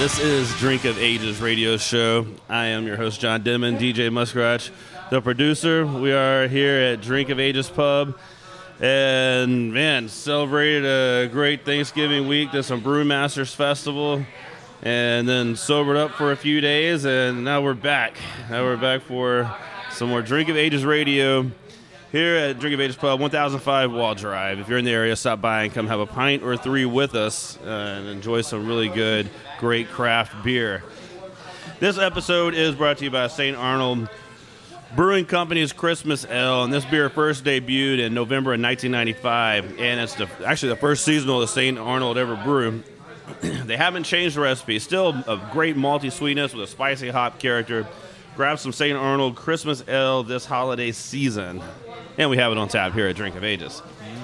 This is Drink of Ages radio show. I am your host, John Denman, DJ Muskrat, the producer. We are here at Drink of Ages Pub. And man, celebrated a great Thanksgiving week. Did some Brewmasters Festival, and then sobered up for a few days, and now we're back. Now we're back for some more Drink of Ages radio here at Drink of Ages Pub, 1005 Wall Drive. If you're in the area, stop by and come have a pint or three with us uh, and enjoy some really good, great craft beer. This episode is brought to you by St. Arnold Brewing Company's Christmas Ale, and this beer first debuted in November of 1995, and it's the, actually the first seasonal that St. Arnold ever brewed. they haven't changed the recipe. Still a great malty sweetness with a spicy hop character. Grab some St. Arnold Christmas Ale this holiday season. And we have it on tap here at Drink of Ages.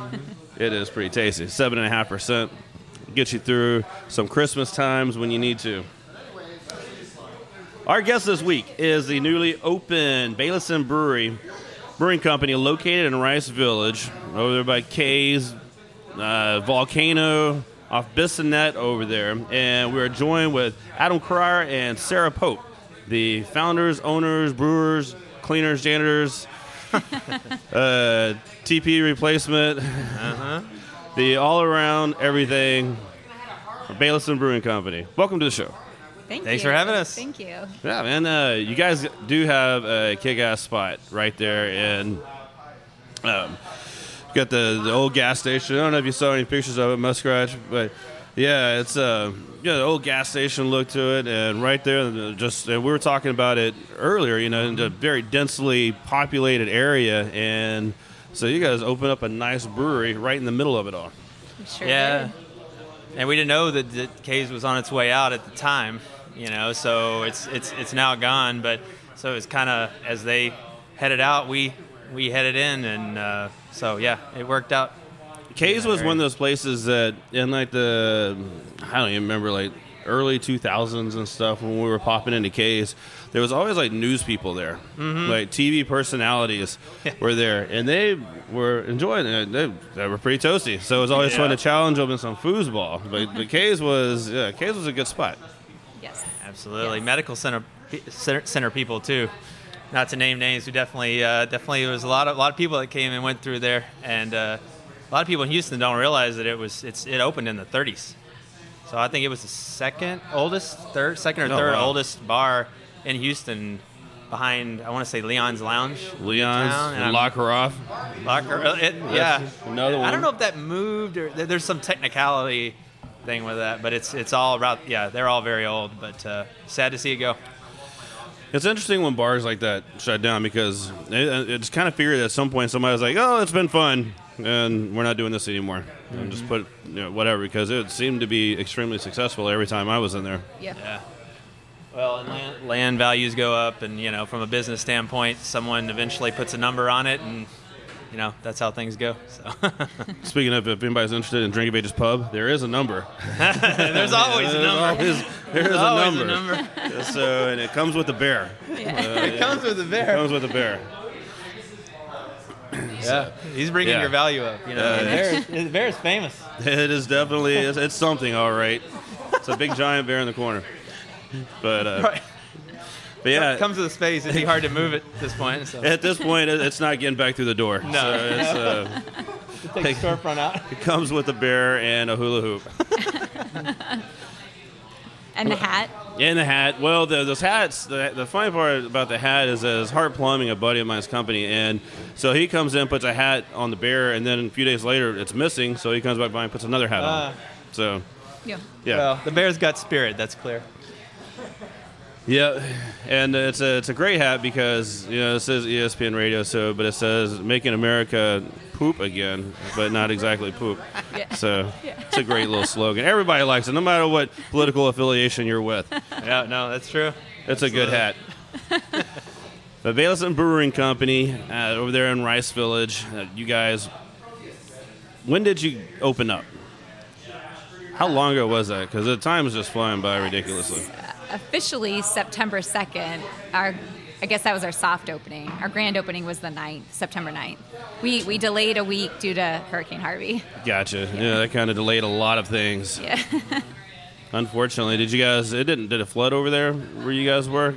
it is pretty tasty. 7.5% get you through some Christmas times when you need to. Our guest this week is the newly opened Baileson Brewery Brewing Company located in Rice Village over there by Kay's uh, Volcano, off Bissonnet over there. And we are joined with Adam Cryer and Sarah Pope, the founders, owners, brewers, cleaners, janitors, uh, TP replacement. Uh-huh the all around everything Baileson Brewing Company. Welcome to the show. Thank Thanks you. for having us. Thank you. Yeah, man. Uh, you guys do have a kick-ass spot right there, and um, got the, the old gas station. I don't know if you saw any pictures of it, Muskrat, but yeah, it's uh, yeah, the old gas station look to it, and right there, just and we were talking about it earlier. You know, in a very densely populated area, and so you guys open up a nice brewery right in the middle of it all. Sure Yeah. did. And we didn't know that, that Kay's was on its way out at the time, you know. So it's it's it's now gone, but so it's kind of as they headed out, we we headed in, and uh, so yeah, it worked out. Kay's was one of those places that in like the I don't even remember like early 2000s and stuff when we were popping into Kay's there was always like news people there like TV personalities were there and they were enjoying it they, they were pretty toasty so it was always fun to challenge them in some foosball but the Kay's was yeah Kay's was a good spot Yes. Absolutely, Yes. medical center center center people too. Not to name names, we definitely uh, definitely there was a lot of a lot of people that came and went through there, and uh, a lot of people in Houston don't realize that it was it's it opened in the 30s. So I think it was the second oldest, third, second or Oh, third wow. oldest bar in Houston, behind I want to say Leon's Lounge. Leon's Town, and I'm- La Carafe Locker, it, yeah. another one. I don't know if that moved or there's some technicality thing with that, but it's it's all about yeah. They're all very old, but uh, sad to see it go. It's interesting when bars like that shut down because it, it's kind of figured at some point somebody was like, "Oh, it's been fun, and we're not doing this anymore." And just put you know, whatever because it seemed to be extremely successful every time I was in there. Yeah. Yeah. Well, and land, land values go up, and you know, from a business standpoint, someone eventually puts a number on it, and you know, that's how things go. So Speaking of, if anybody's interested in Drink of Ages Pub, there is a number. there's always a There's number. always- there is always a number. so, and it comes with a bear. it comes with a bear. It bear. comes with a bear. Yeah, he's bringing Yeah. your value up. You know, Uh, bear, the bear is famous. It is definitely it's, it's something, all right. It's a big giant bear in the corner. But uh, Right. but yeah, It comes with a space. It'd be hard to move it at this point. So at this point, it's not getting back through the door. No. So it's, uh, take the storefront out. it comes with a bear and a hula hoop. And the hat. And the hat. Well, the, those hats. The, the funny part about the hat is that it's Hart Plumbing, a buddy of mine's company, and so he comes in, puts a hat on the bear, and then a few days later, it's missing. So he comes back by and puts another hat on. Ah. So Yeah. yeah, Well, the bear's got spirit. That's clear. Yeah, and it's a it's a great hat because you know it says ESPN Radio, so but it says making America poop again, but not exactly poop. Yeah. So it's a great little slogan. Everybody likes it, no matter what political affiliation you're with. Yeah, no, that's true. It's a good hat. the Baileson Brewing Company uh, over there in Rice Village. Uh, you guys, when did you open up? How long ago was that? Because the time is just flying by ridiculously. Officially September 2nd. Our I guess that was our soft opening. Our grand opening was the 9th, September 9th. We we delayed a week due to Hurricane Harvey. Gotcha. Yeah, that kind of delayed a lot of things. Yeah. Unfortunately, did you guys? It didn't. Did it flood over there where you guys were?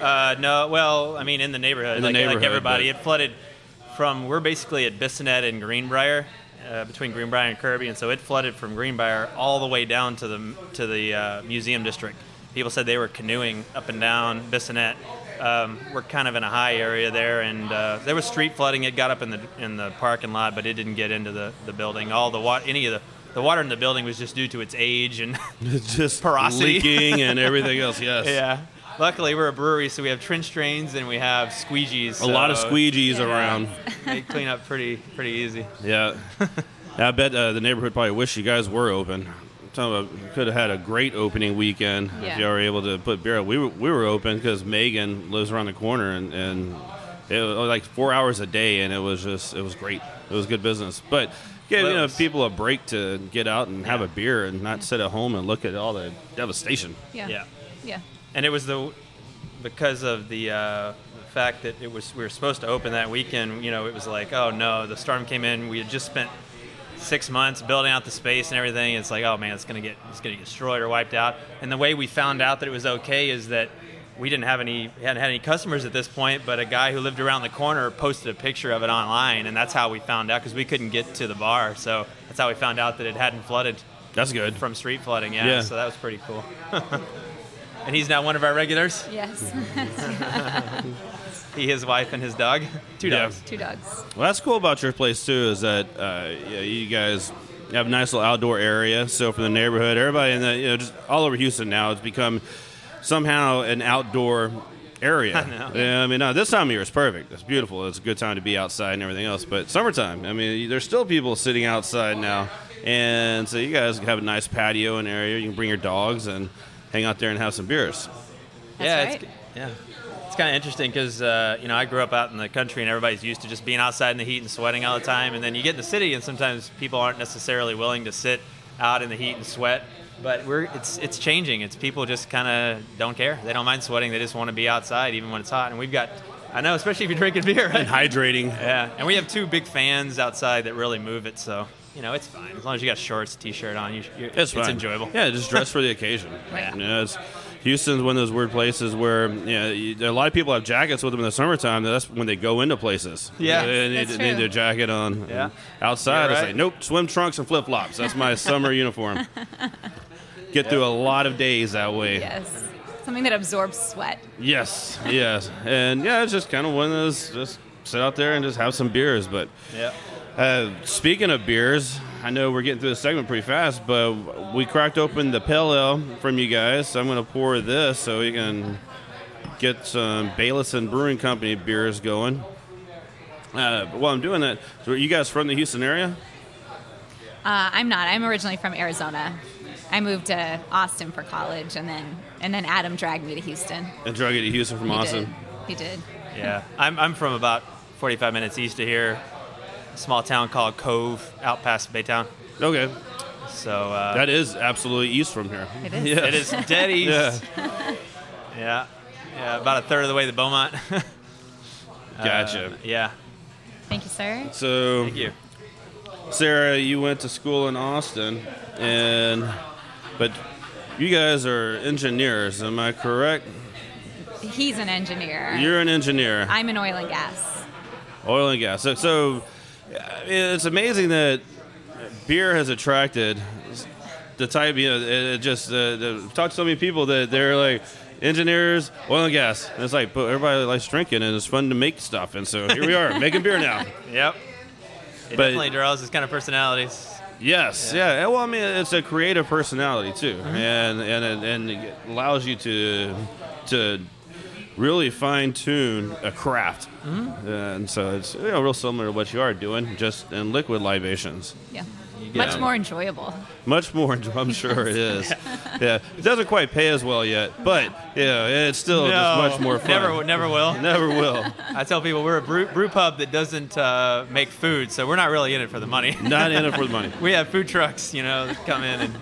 Uh, no, well, I mean, in the neighborhood, In the like, neighborhood, like everybody, but- it flooded from. We're basically at Bissonnet and Greenbrier, uh, between Greenbrier and Kirby, and so it flooded from Greenbrier all the way down to the to the uh, museum district. People said they were canoeing up and down Bissonnet. Um, we're kind of in a high area there, and uh, there was street flooding. It got up in the in the parking lot, but it didn't get into the, the building. All the wa- any of the the water in the building was just due to its age and just Porosity. leaking and everything else. Yes. Yeah. Luckily, we're a brewery, so we have trench drains and we have squeegees. A lot of squeegees Yeah. around. They clean up pretty pretty easy. Yeah. I bet uh, the neighborhood probably wish you guys were open. I'm talking about could have had a great opening weekend if Yeah. you were able to put beer. We were, we were open because Megan lives around the corner and, and it was like four hours a day and it was just it was great. It was good business, but give you know people a break to get out and have Yeah. a beer and not sit at home and look at all the devastation. Yeah. Yeah. Yeah. And it was the because of the uh, fact that it was we were supposed to open that weekend. You know, it was like, oh no, the storm came in. We had just spent six months building out the space and everything. It's like, oh man, it's gonna get it's gonna get destroyed or wiped out. And the way we found out that it was okay is that we didn't have any hadn't had any customers at this point, but a guy who lived around the corner posted a picture of it online, and that's how we found out because we couldn't get to the bar. So that's how we found out that it hadn't flooded That's good. from street flooding. Yeah, Yeah. so that was pretty cool. and he's now one of our regulars. Yes. He, his wife, and his dog. Two Yeah. dogs. Two dogs. Well, that's cool about your place too. Is that uh, yeah, you guys have a nice little outdoor area. So for the neighborhood, everybody in the you know just all over Houston now, it's become somehow an outdoor area. I know. Yeah, I mean, no, this time of year is perfect. It's beautiful. It's a good time to be outside and everything else. But summertime, I mean, there's still people sitting outside now, and so you guys have a nice patio and area. You can bring your dogs and hang out there and have some beers. yeah, right. it's yeah. It's kind of interesting because uh, you know I grew up out in the country and everybody's used to just being outside in the heat and sweating all the time, and then you get in the city and sometimes people aren't necessarily willing to sit out in the heat and sweat. But we're it's it's changing. It's people just kind of don't care. They don't mind sweating. They just want to be outside even when it's hot. And we've got I know, especially if you're drinking beer. Right? And hydrating. Yeah, and we have two big fans outside that really move it, so you know it's fine as long as you got shorts, t-shirt on. You, you, It's, fine. enjoyable. Yeah, just dress for the occasion. Right. You know, it's, Houston's one of those weird places where you know, you, a lot of people have jackets with them in the summertime. That's when they go into places. Yeah. they need, they need their jacket on. Yeah. outside, You're it's like nope, swim trunks and flip flops. That's my summer uniform. Get through a lot of days that way. Yes. Something that absorbs sweat. Yes, yes, and yeah, it's just kind of one of those. Just sit out there and just have some beers, but. Yeah. Uh, speaking of beers, I know we're getting through the segment pretty fast, but we cracked open the pale ale from you guys. So I'm going to pour this so we can get some Baileson Brewing Company beers going. Uh, but while I'm doing that, so are you guys from the Houston area? Uh, I'm not. I'm originally from Arizona. I moved to Austin for college, and then and then Adam dragged me to Houston. And dragged it to Houston from He Austin. did. He did. Yeah, I'm, I'm from about 45 minutes east of here, a small town called Cove, out past Baytown. Okay, So uh, that is absolutely east from here. It is. Yeah. it is dead east. Yeah. yeah, yeah, about a third of the way to Beaumont. Gotcha. Uh, yeah, Thank you, sir. so, thank you. Sarah, you went to school in Austin, and but you guys are engineers. Am I correct? He's an engineer. You're an engineer, I'm an oil and gas. oil and gas. So, so uh, it's amazing that beer has attracted the type. You know, it it just uh, the, talk to so many people that they're like engineers, oil and gas. And it's like, but everybody likes drinking, and it's fun to make stuff. And so here we are making beer now. Yep. It But- definitely draws this kind of personalities. Yes, yeah. Well, I mean, it's a creative personality too, Mm-hmm. and and it, and it allows you to to really fine tune a craft, Mm-hmm. and so it's you know real similar to what you are doing, just in liquid libations. Yeah. get Much it. more enjoyable. Much more, enjoyable. I'm sure it is. Yeah, it doesn't quite pay as well yet, but yeah, it's still just much more fun. Never, never will. Never will. I tell people we're a brew, brew pub that doesn't uh, make food, so we're not really in it for the money. Not in it for the money. we have food trucks, you know, that come in and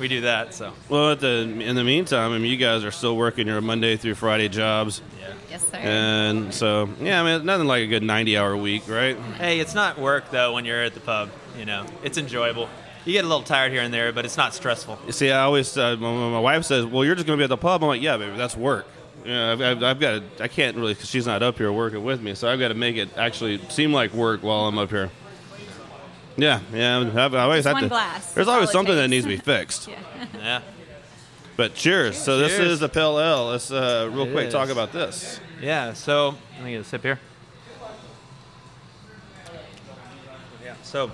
we do that. So Well, at the in the meantime, I mean, you guys are still working your Monday through Friday jobs, Yeah. Yes, sir. and so yeah, I mean, nothing like a good 90-hour week, right? hey, it's not work though when you're at the pub. You know, it's enjoyable. You get a little tired here and there, but it's not stressful. You see, I always uh, when when my wife says, "Well, you're just going to be at the pub," I'm like, "Yeah, baby, that's work." You know, I've, I've, I've got to, I can't really because she's not up here working with me, so I've got to make it actually seem like work while I'm up here. Yeah, yeah. I've, I always Just have one to. glass. There's That's always all it something that takes. needs to be fixed. yeah. Yeah, But cheers. So this Cheers. is a Pale Ale. Let's uh, real It quick talk about this. yeah. So let me get a sip here. Yeah. So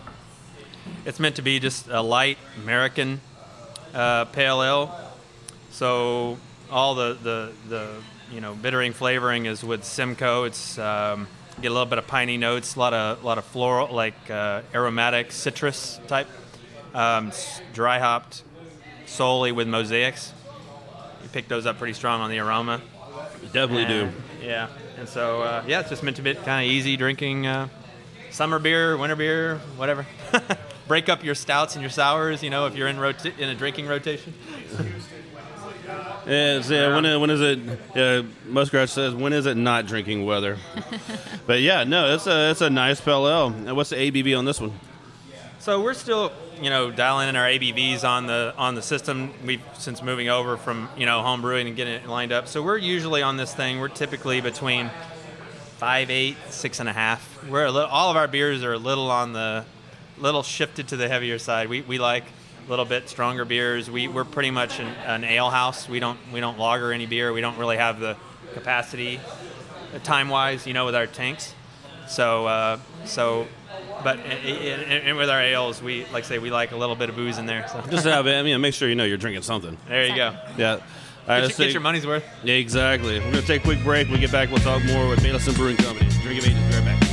it's meant to be just a light American uh, pale ale. So all the, the, the you know bittering flavoring is with Simcoe. It's um, get a little bit of piney notes, a lot of a lot of floral like uh, aromatic citrus type, um, dry hopped solely with mosaics. You pick those up pretty strong on the aroma. You definitely do. Yeah, and so uh, yeah, it's just meant to be kind of easy drinking, uh, summer beer, winter beer, whatever. Break up your stouts and your sours, you know, if you're in rota- in a drinking rotation. Yeah, it's, yeah, when, it- when is it? Uh, Muskrat says, "When is it not drinking weather?" but yeah, no, it's a it's a nice Pale Ale. And What's the ABV on this one? So we're still, you know, dialing in our ABVs on the on the system. We've since moving over from you know home brewing and getting it lined up. So we're usually on this thing. We're typically between five, eight, six and a half. We're a little, all of our beers are a little on the little shifted to the heavier side. We, we like a little bit stronger beers. We we're pretty much an, an ale house. We don't we don't lager any beer. We don't really have the capacity time wise, you know, with our tanks. So uh, so, but and, with our ales, we like I say we like a little bit of booze in there. So Just to have, I mean, make sure you know you're drinking something. there you go. Yeah. All right, Get, let's take- get your money's worth. Yeah, exactly. We're gonna take a quick break. When we get back, we'll talk more with Madison Brewing Company. Drink of Ages. Be right back.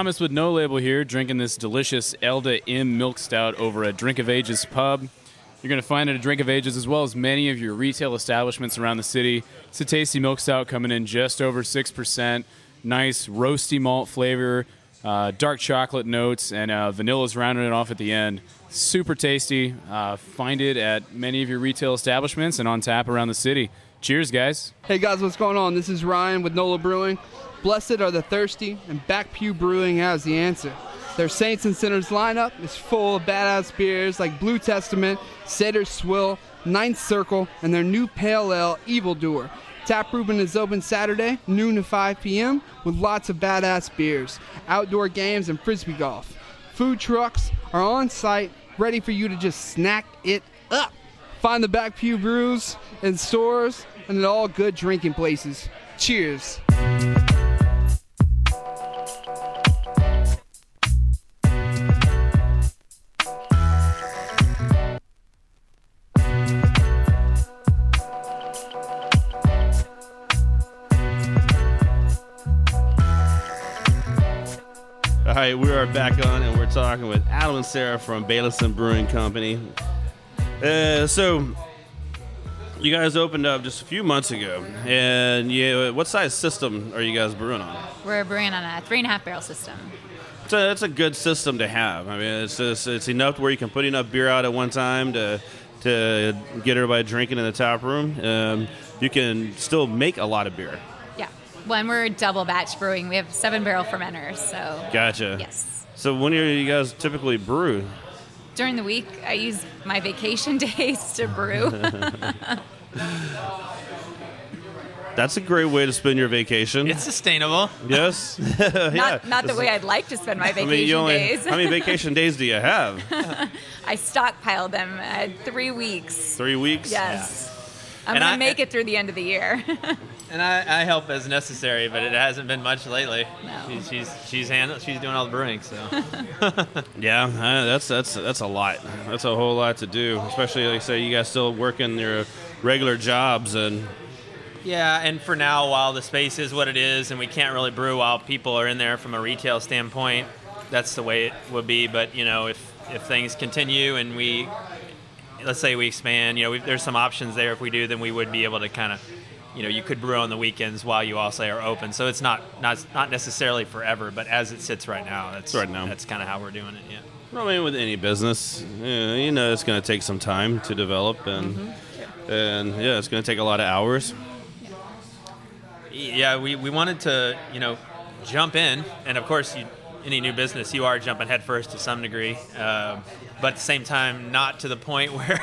Thomas with No Label here, drinking this delicious Elda M Milk Stout over at Drink of Ages Pub. You're going to find it at Drink of Ages as well as many of your retail establishments around the city. It's a tasty milk stout coming in just over 6%. Nice roasty malt flavor, uh, dark chocolate notes, and uh, vanilla's rounding it off at the end. Super tasty. Uh, find it at many of your retail establishments and on tap around the city. Cheers, guys. Hey guys, what's going on? This is Ryan with NOLA Brewing. Blessed are the thirsty, and Back Pew Brewing has the answer. Their Saints and Sinners lineup is full of badass beers like Blue Testament, Seder Swill, Ninth Circle, and their new Pale Ale, Evildoer. Taproom is open Saturday, noon to 5 p.m., with lots of badass beers, outdoor games, and frisbee golf. Food trucks are on site, ready for you to just snack it up. Find the Back Pew Brews in stores and at all good drinking places. Cheers. Right, we are back on, and we're talking with Adam and Sarah from Baileson Brewing Company. Uh, so, you guys opened up just a few months ago, and you, what size system are you guys brewing on? We're brewing on a three and a half barrel system. It's a, a good system to have. I mean, it's just, it's enough where you can put enough beer out at one time to to get everybody drinking in the tap room. Um, you can still make a lot of beer. Yeah. When we're double batch brewing, we have seven barrel fermenters. So Gotcha. yes. So when do you guys typically brew? During the week, I use my vacation days to brew. That's a great way to spend your vacation. It's sustainable. yes. yeah. Not, not the way I'd like to spend my I vacation mean, you only, days. how many vacation days do you have? I stockpiled them at three weeks. Three weeks. Yes. I'm gonna I- make uh, it through the end of the year. And I, I help as necessary, but it hasn't been much lately. No. She's she's she's, handle, she's doing all the brewing, so Yeah, uh, that's that's that's a lot. That's a whole lot to do, especially like say you guys still working your regular jobs and yeah. And for now, while the space is what it is, and we can't really brew while people are in there from a retail standpoint, that's the way it would be. But you know, if if things continue and we let's say we expand, you know, we, there's some options there. If we do, then we would be able to kind of, you know, you could brew on the weekends while you also are open. So it's not not not necessarily forever, but as it sits right now, that's Right now. that's kind of how we're doing it. Yeah. Well, I mean, with any business, you know, it's going to take some time to develop, and Mm-hmm. and yeah, it's going to take a lot of hours. Yeah, we, we wanted to, you know, jump in, and of course, you, any new business, you are jumping headfirst to some degree, um, but at the same time, not to the point where,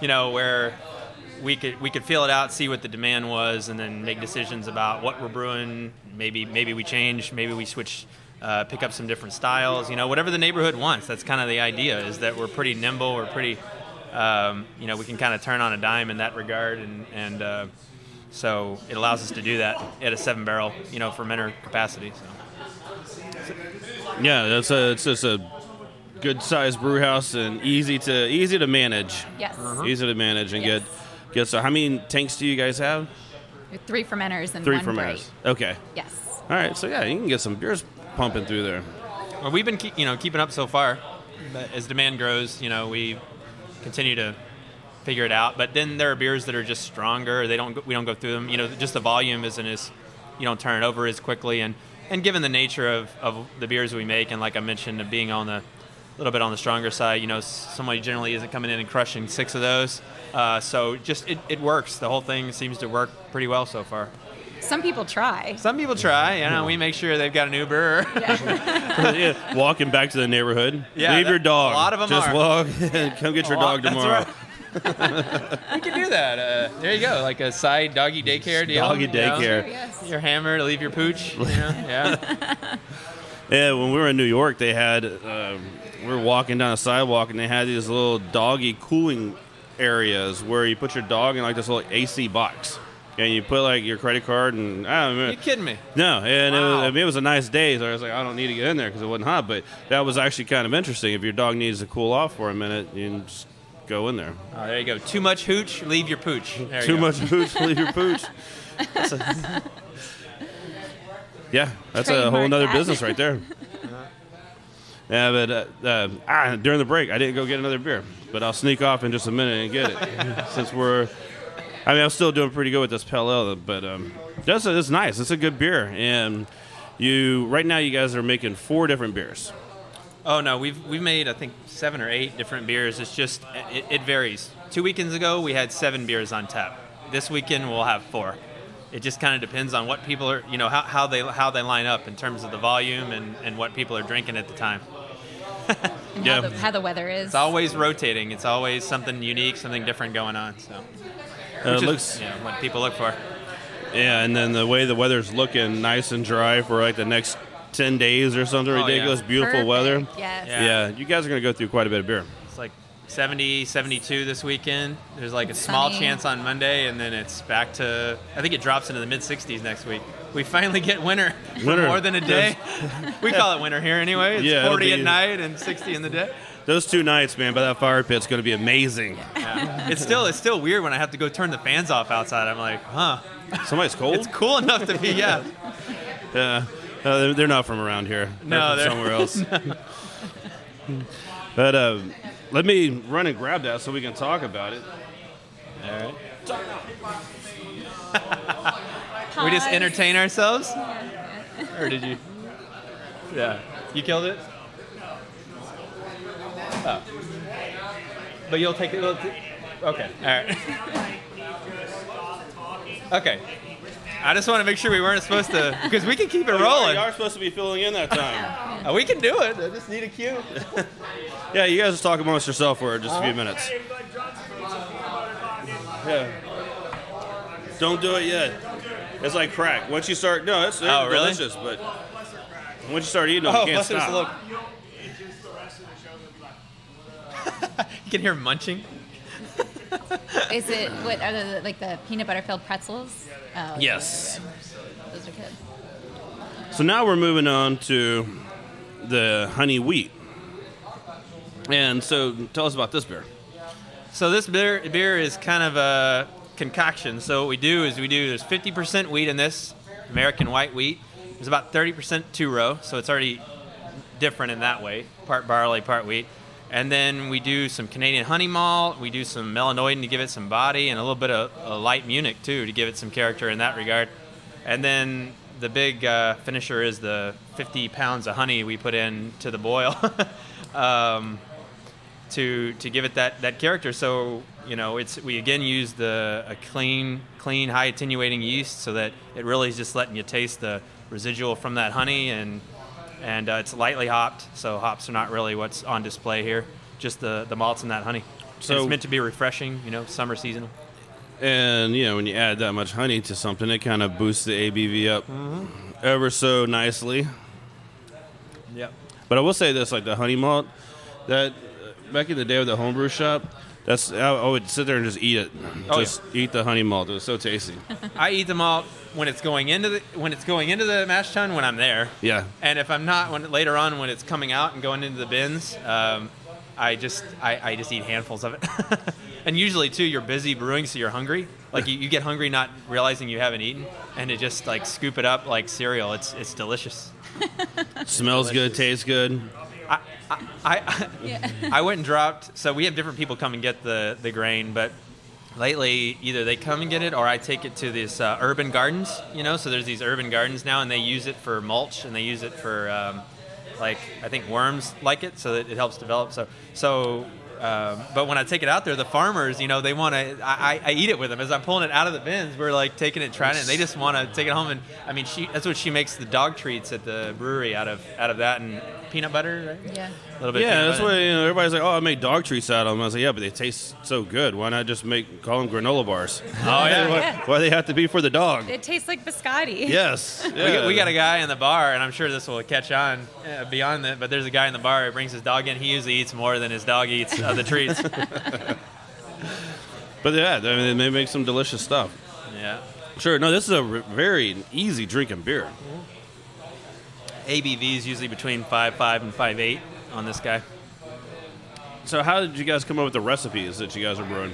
you know, where we could we could feel it out, see what the demand was, and then make decisions about what we're brewing. Maybe maybe we change, maybe we switch, uh, pick up some different styles. You know, whatever the neighborhood wants. That's kind of the idea. Is that we're pretty nimble, we're pretty, um, you know, we can kind of turn on a dime in that regard, and and uh, so it allows us to do that at a seven barrel, you know, fermenter capacity. So. Yeah, that's a it's just a good sized brew house and easy to easy to manage. yes. Easy to manage and Yes. get get. So, how many tanks do you guys have? Three fermenters and Three one from grate. Okay. Yes. All right. So yeah, you can get some beers pumping through there. Well, we've been, keep, you know, keeping up so far. But as demand grows, you know, we continue to figure it out. But then there are beers that are just stronger. They don't, we don't go through them. You know, just the volume isn't as, you don't turn it over as quickly. And and given the nature of, of the beers we make, and like I mentioned, of being on the little bit on the stronger side, you know, somebody generally isn't coming in and crushing six of those. Uh, so just it, it works. The whole thing seems to work pretty well so far. Some people try. Some people try, you know, we make sure they've got an Uber. yeah, walking back to the neighborhood. Yeah, Leave that- your dog. a lot of them Just are. walk and come get your A lot- dog tomorrow. right. we can do that. Uh, there you go, like a side doggy daycare deal. Doggy you know? daycare. Yes. Your hammer to leave your pooch. You know? Yeah. Yeah, when we were in New York, they had um, we were walking down a sidewalk and they had these little doggy cooling areas where you put your dog in like this little AC box. And you put like your credit card and I don't know. you kidding me? No, and it, was, I mean, it was a nice day, so I was like, I don't need to get in there because it wasn't hot. But that was actually kind of interesting. If your dog needs to cool off for a minute, you can just go in there. Oh, there you go. Too much hooch, leave your pooch. There you Too go. much pooch, leave your pooch. That's a- yeah, that's a whole Trademark nother that. business right there. Yeah, but uh, uh, ah, during the break, I didn't go get another beer, but I'll sneak off in just a minute and get it since we're. I mean, I'm still doing pretty good with this pale ale, but um, that's it's nice. It's a good beer, and you right now you guys are making four different beers. Oh no, we've we've made I think seven or eight different beers. It's just it, it varies. Two weekends ago we had seven beers on tap. This weekend we'll have four. It just kind of depends on what people are, you know, how, how they how they line up in terms of the volume and, and what people are drinking at the time. And Yeah. how, the, how the weather is. It's always rotating. It's always something unique, something different going on. So, Uh, which it is, looks you know, what people look for. yeah, and then the way the weather's looking, nice and dry for like the next ten days or something Oh, yeah. ridiculous, beautiful Perfect. weather. Yes. Yeah. Yeah. you guys are gonna go through quite a bit of beer. It's like 70, 72 this weekend. There's like a small Sunny. chance on Monday, and then it's back to. I think it drops into the mid 60s next week. We finally get winter for Winter. more than a day. we call it winter here anyway. It's Yeah, it'll 40 at night and 60 in the day. Those two nights, man, by that fire pit's gonna be amazing. Yeah. it's still it's still weird when I have to go turn the fans off outside. I'm like, huh? Somebody's cold. It's cool enough to be yeah. Yeah. Uh, they're, they're not from around here. They're No, from they're- somewhere else. but uh, let me run and grab that so we can talk about it. All right. we just entertain ourselves? Or did you? Yeah. You killed it? Oh. But you'll take it. Okay. All right. okay. I just want to make sure we weren't supposed to, because we can keep it rolling. you are supposed to be filling in that time. Uh, we can do it. I just need a cue. yeah, you guys just talk amongst yourself for just a few minutes. Yeah. Don't do it yet. It's like crack. Once you start, no, it's, it's Oh, really? delicious, but once you start eating them, Oh, you can't stop. You can hear munching. Is it what are the like the peanut butter filled pretzels? Oh, those Yes. are. Those are good. So now we're moving on to the honey wheat. And so tell us about this beer. So this beer beer is kind of a concoction. So what we do is we do there's 50% wheat in this American white wheat. There's about 30% two row, so it's already different in that way. Part barley, part wheat. And then we do some Canadian honey malt. We do some melanoidin to give it some body, and a little bit of a light Munich too to give it some character in that regard. And then the big uh, finisher is the 50 pounds of honey we put in to the boil. um, to to give it that that character. So you know, it's we again use the a clean clean high attenuating yeast so that it really is just letting you taste the residual from that honey and and uh, it's lightly hopped. So hops are not really what's on display here. Just the the malts and that honey. So So- it's meant to be refreshing. You know, summer seasonal. And, you know, when you add that much honey to something, it kind of boosts the ABV up Mm-hmm. ever so nicely. Yep. But I will say this, like the honey malt, that uh, back in the day with the homebrew shop, that's I, I would sit there and just eat it. Oh, just eat the honey malt. It was so tasty. I eat them all when it's going into the when it's going into the mash tun when I'm there. Yeah. And if I'm not, when later on when it's coming out and going into the bins, um, I just I, I just eat handfuls of it. and usually too, you're busy brewing, so you're hungry. Like you, you get hungry not realizing you haven't eaten, and to just like scoop it up like cereal. It's it's delicious. Smells good, tastes good. I I, I went and dropped. So we have different people come and get the the grain, but lately either they come and get it or I take it to these uh, urban gardens. You know, so there's these urban gardens now, and they use it for mulch and they use it for um, like I think worms like it, so that it helps develop. So so. Um, but when I take it out there, the farmers, you know, they want to. I, I- I eat it with them as I'm pulling it out of the bins. We're like taking it, trying it. And they just want to take it home. And I mean, she that's what she makes the dog treats at the brewery out of out of that and peanut butter, right? Yeah. A little bit. Yeah, that's butter. why you know, everybody's like, "Oh, I make dog treats out of them." I was like, "Yeah, but they taste so good. Why not just make call them granola bars? Oh yeah. why, why they have to be for the dog?" It tastes like biscotti. Yes, We, got, we got a guy in the bar, and I'm sure this will catch on uh, beyond that. But there's a guy in the bar who brings his dog in. He usually eats more than his dog eats of the treats. But yeah, I mean, they make some delicious stuff. yeah. Sure. No, this is a r- very easy drinking beer. ABV is usually between five five and five eight on this guy. So, how did you guys come up with the recipes that you guys are brewing?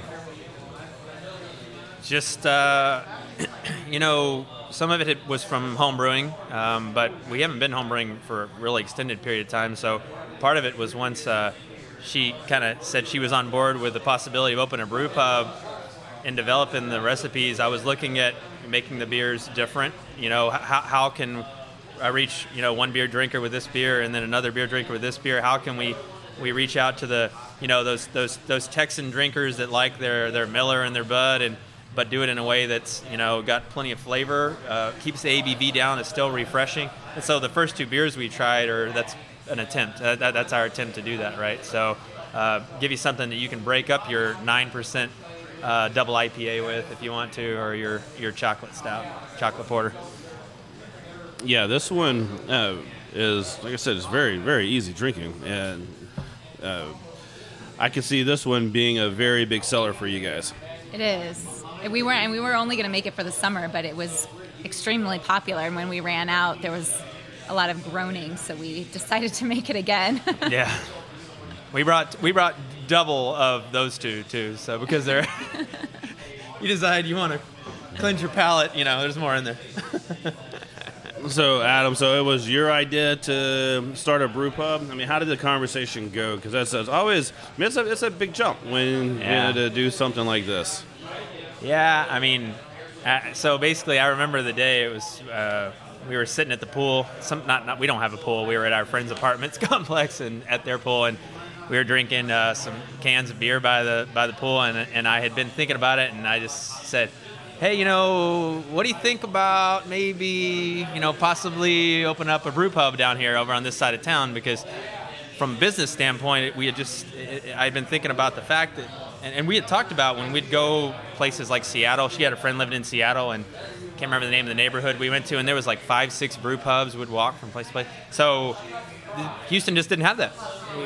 Just uh, you know, some of it was from home brewing, um, but we haven't been home brewing for a really extended period of time. So part of it was once uh, she kind of said she was on board with the possibility of opening a brew pub and developing the recipes. I was looking at making the beers different. You know, how can I reach you know one beer drinker with this beer and then another beer drinker with this beer? How can we we reach out to the you know those those those Texan drinkers that like their their Miller and their Bud and but do it in a way that's you know got plenty of flavor, uh, keeps the ABV down, is still refreshing. And so the first two beers we tried are that's an attempt. Uh, that, that's our attempt to do that, right? So uh, give you something that you can break up your nine percent uh, double IPA with if you want to, or your your chocolate stout, chocolate porter. Yeah, this one uh, is, like I said, it's very, very easy drinking, and uh, I can see this one being a very big seller for you guys. It is. We were and we were only going to make it for the summer, but it was extremely popular. And when we ran out, there was a lot of groaning, so we decided to make it again. Yeah. We brought we brought double of those two too. So because they're you decide you want to cleanse your palate, you know, there's more in there. So Adam, so it was your idea to start a brew pub. I mean, how did the conversation go? Because that's, that's always I mean, it's a it's a big jump when Yeah. you know, to do something like this. Yeah, I mean, uh, so basically, I remember the day it was. Uh, we were sitting at the pool. Some not, not we don't have a pool. We were at our friend's apartments complex and at their pool, and we were drinking uh, some cans of beer by the by the pool, and and I had been thinking about it, and I just said. Hey, you know, what do you think about maybe, you know, possibly open up a brew pub down here over on this side of town? Because from a business standpoint, we had just I had been thinking about the fact that, and we had talked about when we'd go places like Seattle. She had a friend living in Seattle, and can't remember the name of the neighborhood we went to, and there was like five, six brew pubs. We'd walk from place to place. So Houston just didn't have that.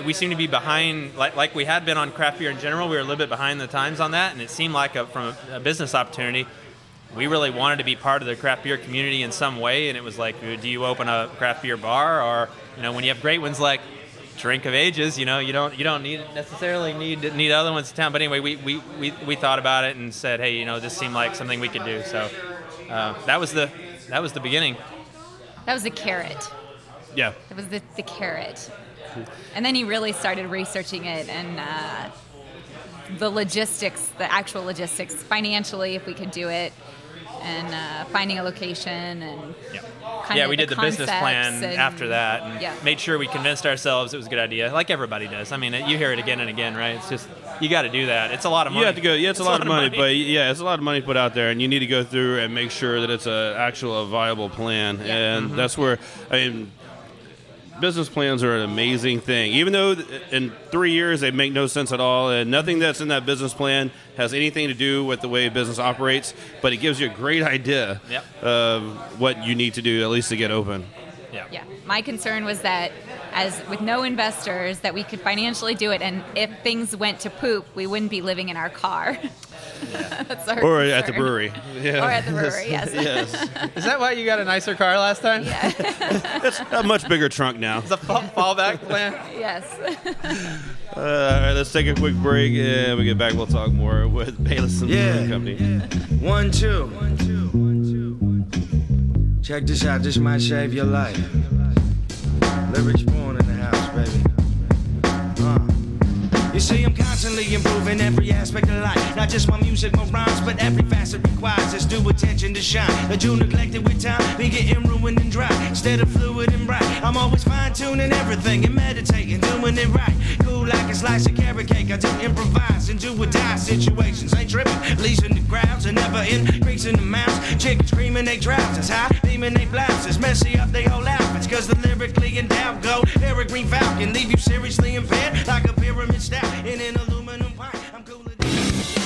We seem to be behind, like, like we had been on craft beer in general. We were a little bit behind the times on that, and it seemed like a, from a, a business opportunity, we really wanted to be part of the craft beer community in some way. And it was like, do you open a craft beer bar, or you know, when you have great ones like Drink of Ages, you know, you don't you don't need necessarily need need other ones in town. But anyway, we we, we, we thought about it and said, hey, you know, this seemed like something we could do. So uh, that was the that was the beginning. That was the carrot. Yeah. It was the, the carrot. And then he really started researching it and uh, the logistics, the actual logistics, financially, if we could do it, and uh, finding a location and kind yeah, of we did the, business plan and- after that, and yeah. made sure we convinced ourselves it was a good idea, like everybody does. I mean, you hear it again and again, right? It's just you got to do that. It's a lot of money. You have to go. Yeah, it's, a lot, of money, but yeah, it's a lot of money put out there, and you need to go through and make sure that it's a actual a viable plan. Yeah. And Mhm. that's where I mean, business plans are an amazing thing. Even though in three years they make no sense at all, and nothing that's in that business plan has anything to do with the way business operates, but it gives you a great idea Yep. of what you need to do at least to get open. Yeah. Yeah. My concern was that as with no investors that we could financially do it and if things went to poop, we wouldn't be living in our car. That's our Or at the brewery. Yeah. Or at the brewery, yes. yes. Is that why you got a nicer car last time? Yeah. It's a much bigger trunk now. It's a fall- fallback plan. yes. Uh, all right, let's take a quick break, and we get back. We'll talk more with Baileson Yeah. Brewing Company. One, two. Check this out, this might save your life. Lyrics born in the house, baby. You see, I'm constantly improving every aspect of life. Not just my music, my rhymes, but every facet requires its due attention to shine. A Jew neglected with time, be getting ruined and dry. Instead of fluid and bright, I'm always fine tuning everything and meditating, doing it right. Cool like a slice of carrot cake. I do improvise and do or die situations. Ain't tripping, leasing the crowds and never increasing the amounts. Chickens screaming they trousers, high beaming they blouses, messy up they whole outfits. Cause the lyrically endowed go. Eric Green Falcon, leave you seriously impaired like a pyramid stout in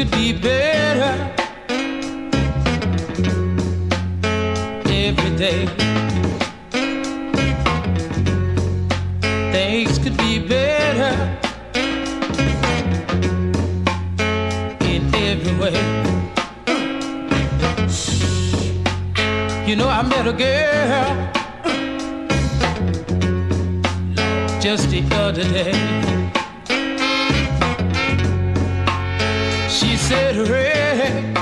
could be better every day. Things could be better in every way. You know, I met a girl just the other day. Said, Ray.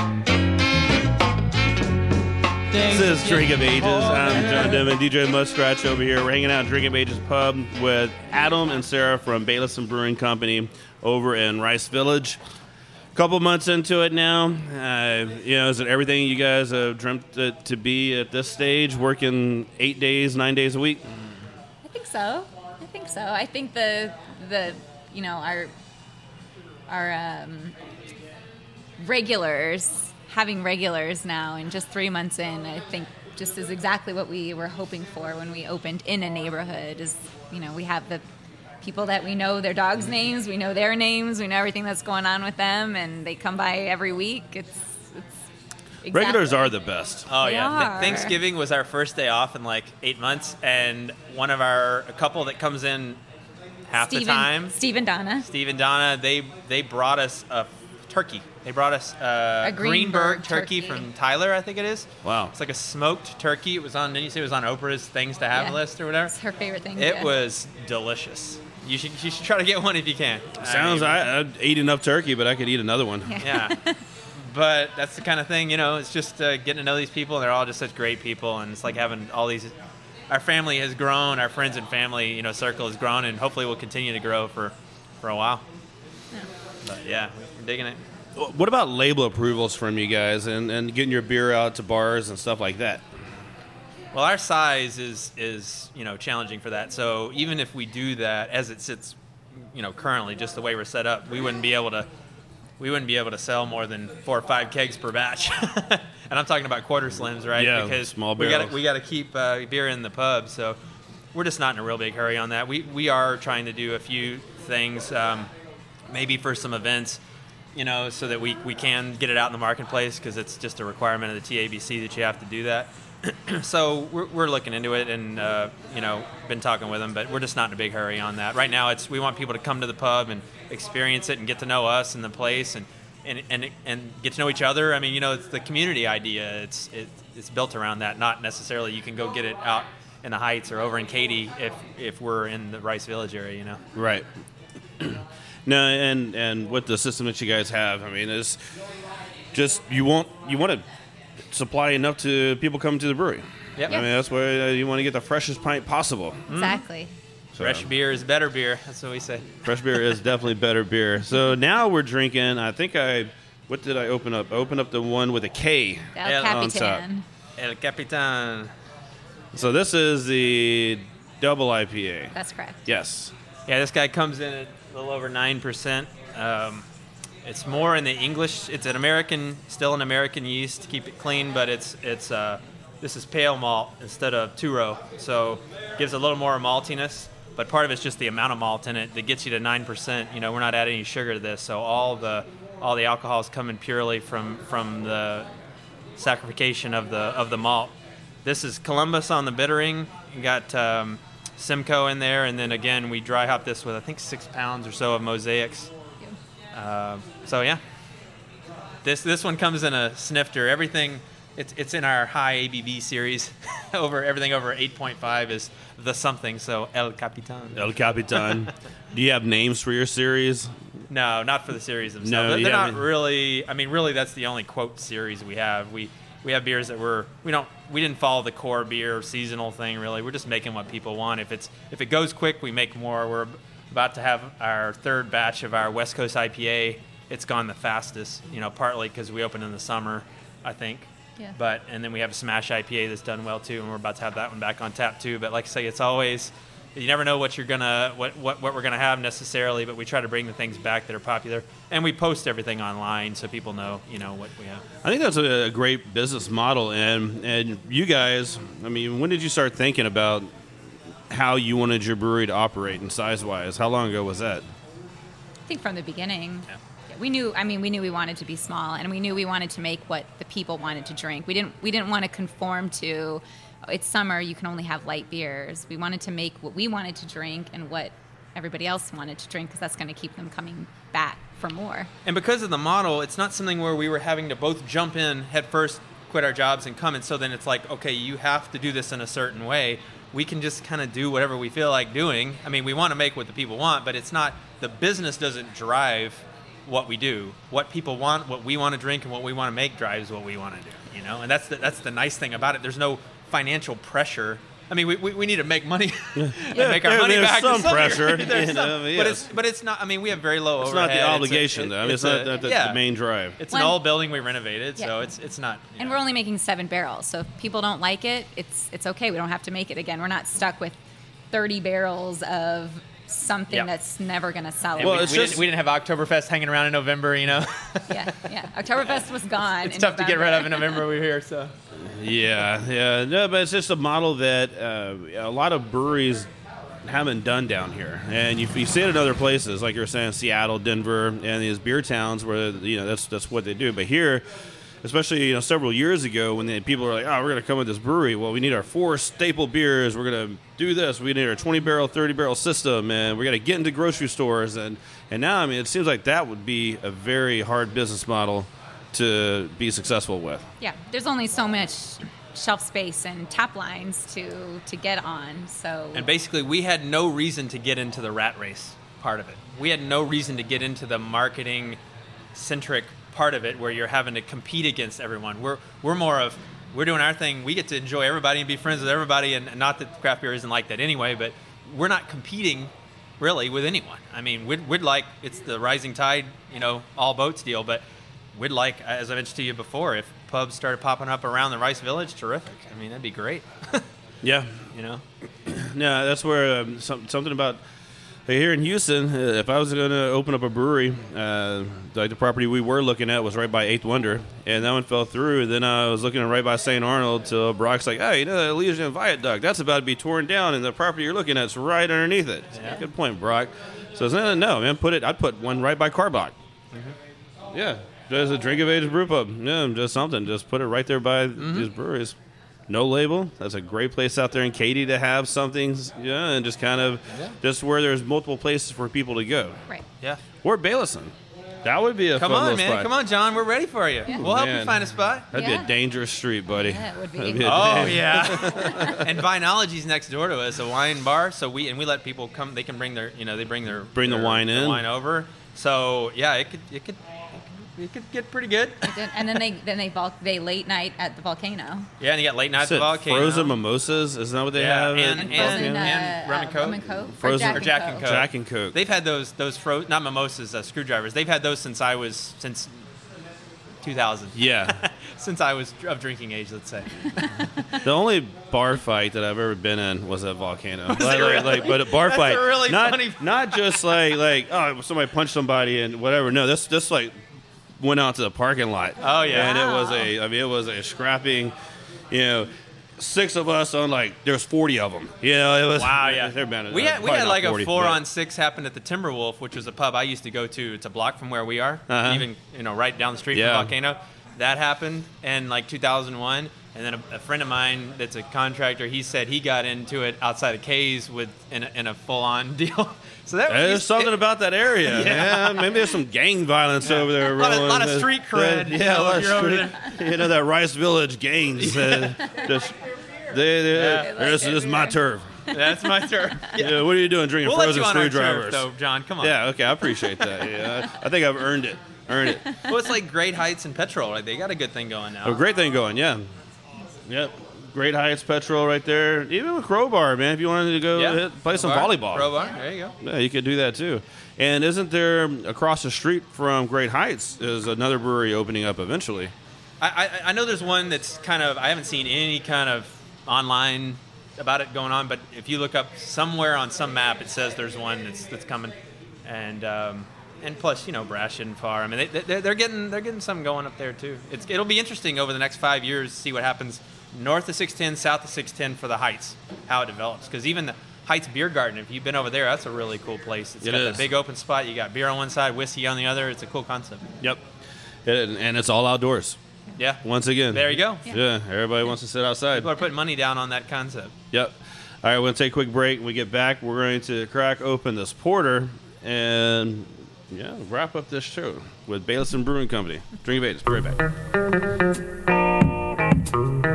This is Drink of Ages. I'm John Denman, DJ Muskrat over here. We're hanging out at Drink of Ages Pub with Adam and Sarah from Baileson Brewing Company over in Rice Village. A couple months into it now. Uh, you know, is it everything you guys have dreamt it to be at this stage? Working eight days, nine days a week. I think so. I think so. I think the the you know our our um, regulars having regulars now and just three months in, I think just is exactly what we were hoping for when we opened in a neighborhood. Is you know we have the people that we know their dogs' names, we know their names, we know everything that's going on with them, and they come by every week. It's it's Regulars are the best. Oh They yeah, Th- are. Thanksgiving was our first day off in like eight months, and one of our a couple that comes in half Steve the time, Steve and Donna. Steve and Donna, they they brought us a turkey. They brought us uh, A Greenberg turkey, turkey. from Tyler, I think it is. Wow. It's like a smoked turkey. It was on. Didn't you say it was on Oprah's things to have Yeah. list or whatever? It's her favorite thing. It yeah. was delicious. You should you should try to get one if you can. Sounds. mean, I, I ate enough turkey, but I could eat another one. yeah. But that's the kind of thing, you know, it's just uh, getting to know these people. And they're all just such great people. And it's like having all these. Our family has grown, our friends and family, you know, circle has grown, and hopefully will continue to grow for, for a while. But yeah, we're digging it. What about label approvals from you guys and, and getting your beer out to bars and stuff like that? Well, our size is is you know challenging for that. So even if we do that as it sits, you know, currently just the way we're set up, we wouldn't be able to we wouldn't be able to sell more than four or five kegs per batch. and I'm talking about quarter slims, right? Yeah, because small we got we got to keep uh, beer in the pub. So we're just not in a real big hurry on that. We we are trying to do a few things, um, maybe for some events. You know, so that we, we can get it out in the marketplace because it's just a requirement of the TABC that you have to do that. so we're, we're looking into it and uh, you know been talking with them but we're just not in a big hurry on that right now it's we want people to come to the pub and experience it and get to know us and the place and and, and, and get to know each other i mean you know it's the community idea it's it, it's built around that not necessarily you can go get it out in the heights or over in katy if if we're in the rice village area you know Right. No, and and with the system that you guys have, I mean, it's just you want you want to supply enough to people come to the brewery. Yep. I mean, that's why uh, you want to get the freshest pint possible. Exactly. So, fresh beer is better beer that's what we say fresh beer is definitely better beer. So now we're drinking. I think I. What did I open up? I opened up the one with a K El on top. Capitan. el capitan So this is the double IPA. That's correct. Yes. Yeah, this guy comes in at a little over nine percent. Um, it's more in the English. It's an American, still an American yeast to keep it clean, but it's it's uh, this is pale malt instead of two row, so gives a little more maltiness. But part of it's just the amount of malt in it that gets you to nine percent. You know, we're not adding any sugar to this, so all the all the alcohol is coming purely from from the saccharification of the of the malt. This is Columbus on the bittering. You got um, Simcoe in there, and then again we dry hop this with I think six pounds or so of mosaics. Um so yeah, this this one comes in a snifter. Everything it's it's in our high ABV series. over everything over 8.5 is the something. So El Capitan. El Capitan. Do you have names for your series? No, not for the series themselves. No, they're they're not really. I mean, really, that's the only quote series we have. We we have beers that were we don't we didn't follow the core beer seasonal thing really. We're just making what people want. If it's if it goes quick, we make more. We're about to have our third batch of our West Coast IPA. It's gone the fastest, you know, partly because we opened in the summer, I think. Yeah. But and then we have a Smash IPA that's done well too, and we're about to have that one back on tap too. But like I say, it's always you never know what you're gonna what, what, what we're gonna have necessarily, but we try to bring the things back that are popular, and we post everything online so people know you know what we have. I think that's a, a great business model, and and you guys. I mean, when did you start thinking about how you wanted your brewery to operate and size wise? How long ago was that? I think from the beginning, we knew. I mean, we knew we wanted to be small, and we knew we wanted to make what the people wanted to drink. We didn't. We didn't want to conform to. "Oh, It's summer. You can only have light beers. We wanted to make what we wanted to drink and what everybody else wanted to drink because that's going to keep them coming back for more. And because of the model, it's not something where we were having to both jump in head first, quit our jobs, and come. And so then it's like, okay, you have to do this in a certain way. We can just kind of do whatever we feel like doing. I mean, we want to make what the people want, but it's not, the business doesn't drive what we do. What people want, what we want to drink, and what we want to make drives what we want to do, you know? And that's the, that's the nice thing about it. There's no financial pressure I mean, we, we, we need to make money, and Yeah, make our there- money there's back. to some pressure, There's you some. know, but it's but it's not. I mean, we have very low It's not overhead. the a- obligation, though. I mean, it's not- a- not the- yeah. the main drive. It's When- an old building we renovated, so it's it's not. And we're only making seven barrels, so if people don't like it, it's it's okay. We don't have to make it again. We're not stuck with 30 barrels of something Yeah. that's never going to sell. And we, we didn't, we didn't have Oktoberfest hanging around in November, you know. yeah, yeah. Oktoberfest was gone. it's in tough to get rid of in November. We were here, so. Yeah, yeah, no, but it's just a model that uh, a lot of breweries haven't done down here, and you, you see it in other places, like you were saying, Seattle, Denver, and these beer towns where you know that's that's what they do. But here, especially you know several years ago, when the people are like, "Oh, we're going to come with this brewery. Well, we need our four staple beers. We're going to do this. We need our 20 barrel, 30 barrel system, and we're going to get into grocery stores." And and now, I mean, it seems like that would be a very hard business model to be successful with. Yeah, there's only so much shelf space and tap lines to to get on. So And basically, we had no reason to get into the rat race part of it. We had no reason to get into the marketing centric part of it where you're having to compete against everyone. We're we're more of we're doing our thing. We get to enjoy everybody and be friends with everybody. And not that craft beer isn't like that anyway, but we're not competing really with anyone. I mean, we'd, we'd like it's the rising tide, you know, all boats deal. But we'd like, as I mentioned to you before, if pubs started popping up around the Rice Village, terrific. I mean, that'd be great. Yeah, you know. yeah, that's where um, some, something about hey, here in Houston. Uh, if I was going to open up a brewery, uh, like the property we were looking at was right by Eighth Wonder, and that one fell through. Then I was looking right by St. Arnold. Till Brock's like, "Hey, you know that Elysian Viaduct? That's about to be torn down, and the property you're looking at is right underneath it." Good point, Brock. So no, no, man, put it. I'd put one right by Karbach. Yeah, just a drink of age brew pub. Yeah, just something. Just put it right there by mm-hmm. these breweries. No label. That's a great place out there in Katy to have something. Yeah, and just kind of Yeah. just where there's multiple places for people to go. Right. Yeah. Or Baileson. That would be a Come fun on, man. spot. Come on, John. We're ready for you. We'll help you find a spot. That'd be a dangerous street, buddy. Yeah, it would be. That'd a Oh dan- yeah, and Vinology's next door to us, a wine bar. So we and we let people come. They can bring their, you know, they bring their Bring the wine their in? wine over. So yeah, it could, it could, it could get pretty good. and then they then they vol- they late night at the volcano. Yeah, and you got late night at the volcano. Frozen mimosas. Isn't that what they Yeah, have? and at and, Volcano? and, uh, rum and coke. rum and Coke? Or Frozen Jack or and Jack Coke? and Coke. Jack and Coke. They've had those those fro- not mimosas, uh, screwdrivers. They've had those since I was since 2000. Yeah. since I was of drinking age, let's say. The only bar fight that I've ever been in was at Volcano. Was like, it like- really? like- but a bar That's fight, a really not funny- not just like like oh somebody punched somebody and whatever. No, this this like went out to the parking lot. Oh, yeah. and it was a I mean it was a scrapping, you know. Six of us on like there's forty of them. You know it was Wow, yeah. They're been, we uh, had we had like 40, a four but- on six happen at the Timberwolf, which was a pub I used to go to. It's a block from where we are, Uh-huh. even you know right down the street Yeah. from Volcano. That happened in like 2001, and then a, a friend of mine that's a contractor, he said he got into it outside of Kay's with in a, in a full on deal. So that There's something about that area. Yeah. Yeah, maybe there's some gang violence over there. A lot of- lot of street cred, yeah, know, a lot of street. You know that Rice Village gangs. uh, just they, they, Yeah. this is my turf. That's my turf. Yeah. what are you doing drinking We'll frozen you on our screwdrivers? turf, though, John. Come on. Yeah, okay, I appreciate that. Yeah, I think I've earned it. Earned it. well, it's like Great Heights and Petrol. Right? They got a good thing going now. A great thing going, yeah. Yep. Great Heights Petrol right there. Even with Crowbar, man, if you wanted to go Yeah. hit, play some volleyball. Crowbar, there you go. Yeah, you could do that too. And isn't there across the street from Great Heights is another brewery opening up eventually? I, I, I know there's one that's kind of I haven't seen any kind of online about it going on, but if you look up somewhere on some map, it says there's one that's that's coming, and um, and plus you know Brash and far. I mean they, they, they're getting they're getting something going up there too. It's it'll be interesting over the next five years to see what happens north of 610, south of 610 for the Heights, how it develops. Because even the Heights Beer Garden, if you've been over there, that's a really cool place. It's It got is. that big open spot. You got beer on one side, whiskey on the other. It's a cool concept. Yep. And, and it's all outdoors. Yeah. Once again. There you go. Yeah. everybody wants to sit outside. People are putting money down on that concept. Yep. All right, we're going to take a quick break. When we get back, we're going to crack open this porter and yeah, wrap up this show with Baileson Brewing Company. Drink of Ages. Be right back.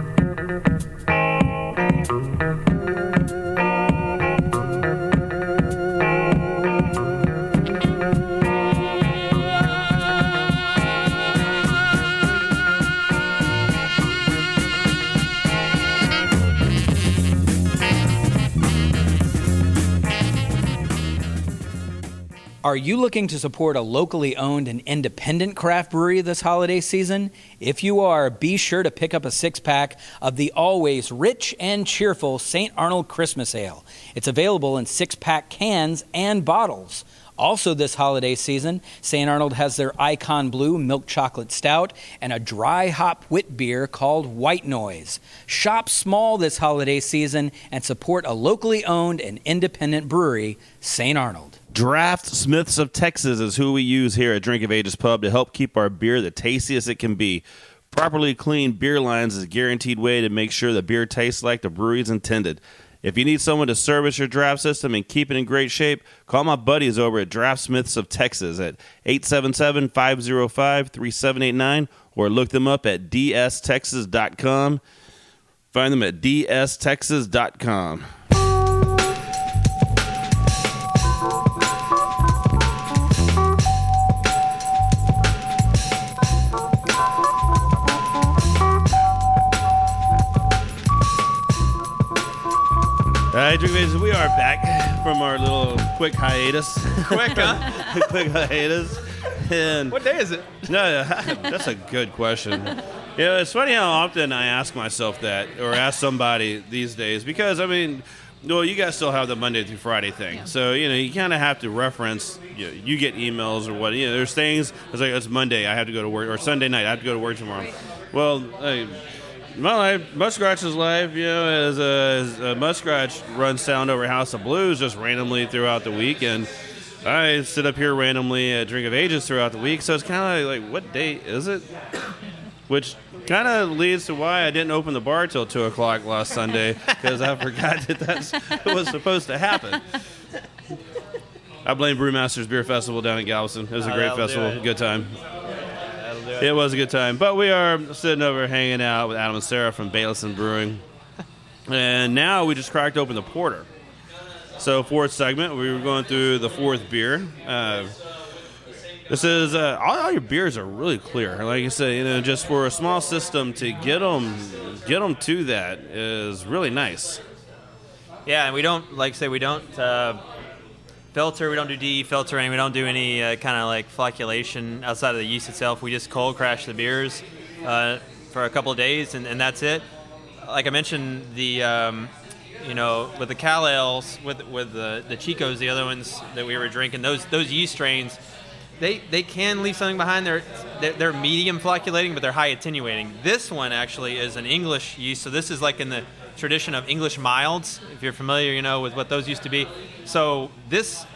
Are you looking to support a locally owned and independent craft brewery this holiday season? If you are, be sure to pick up a six pack of the always rich and cheerful St. Arnold Christmas Ale. It's available in six pack cans and bottles. Also, this holiday season, St. Arnold has their Icon Blue Milk Chocolate Stout and a dry hop wit beer called White Noise. Shop small this holiday season and support a locally owned and independent brewery, St. Arnold. Draft Smiths of Texas is who we use here at Drink of Ages Pub to help keep our beer the tastiest it can be. Properly cleaned beer lines is a guaranteed way to make sure the beer tastes like the brewery's intended. If you need someone to service your draft system and keep it in great shape, call my buddies over at Draft Smiths of Texas at 877 505 3789 or look them up at dstexas.com. Find them at dstexas.com. All right, Drink Bases, we are back from our little quick hiatus. Quick, huh? quick hiatus. And What day is it? no, that's a good question. You know, it's funny how often I ask myself that, or ask somebody these days, because I mean, well, you guys still have the Monday through Friday thing, so you know you kind of have to reference. You, know, you get emails or what? You know, there's things. It's like it's Monday, I have to go to work, or Sunday night, I have to go to work tomorrow. Well. I, my life, Muskrat's life, you know, as a, as a Muskrat runs sound over House of Blues just randomly throughout the week, and I sit up here randomly at Drink of Ages throughout the week. So it's kind of like, what day is it? Which kind of leads to why I didn't open the bar till two o'clock last Sunday because I forgot that that was supposed to happen. I blame Brewmasters Beer Festival down in Galveston. It was a Oh, great festival, good time. It. Was a good time. But we are sitting over hanging out with Adam and Sarah from Baileson Brewing. And now we just cracked open the porter. So, fourth segment, we were going through the fourth beer. Uh, this is uh, all, all your beers are really clear. Like you said, you know, just for a small system to get them, get them to that is really nice. Yeah, and we don't like I say we don't uh, filter. We don't do DE filtering. We don't do any uh, kind of like flocculation outside of the yeast itself. We just cold crash the beers uh, for a couple of days, and, and that's it. Like I mentioned, the um, you know with the Cal ales, with with the the Chicos, the other ones that we were drinking, those those yeast strains. They, they can leave something behind. They're, they're they're medium flocculating, but they're high attenuating. This one actually is an English yeast, so this is like in the tradition of English milds. If you're familiar, you know with what those used to be. So this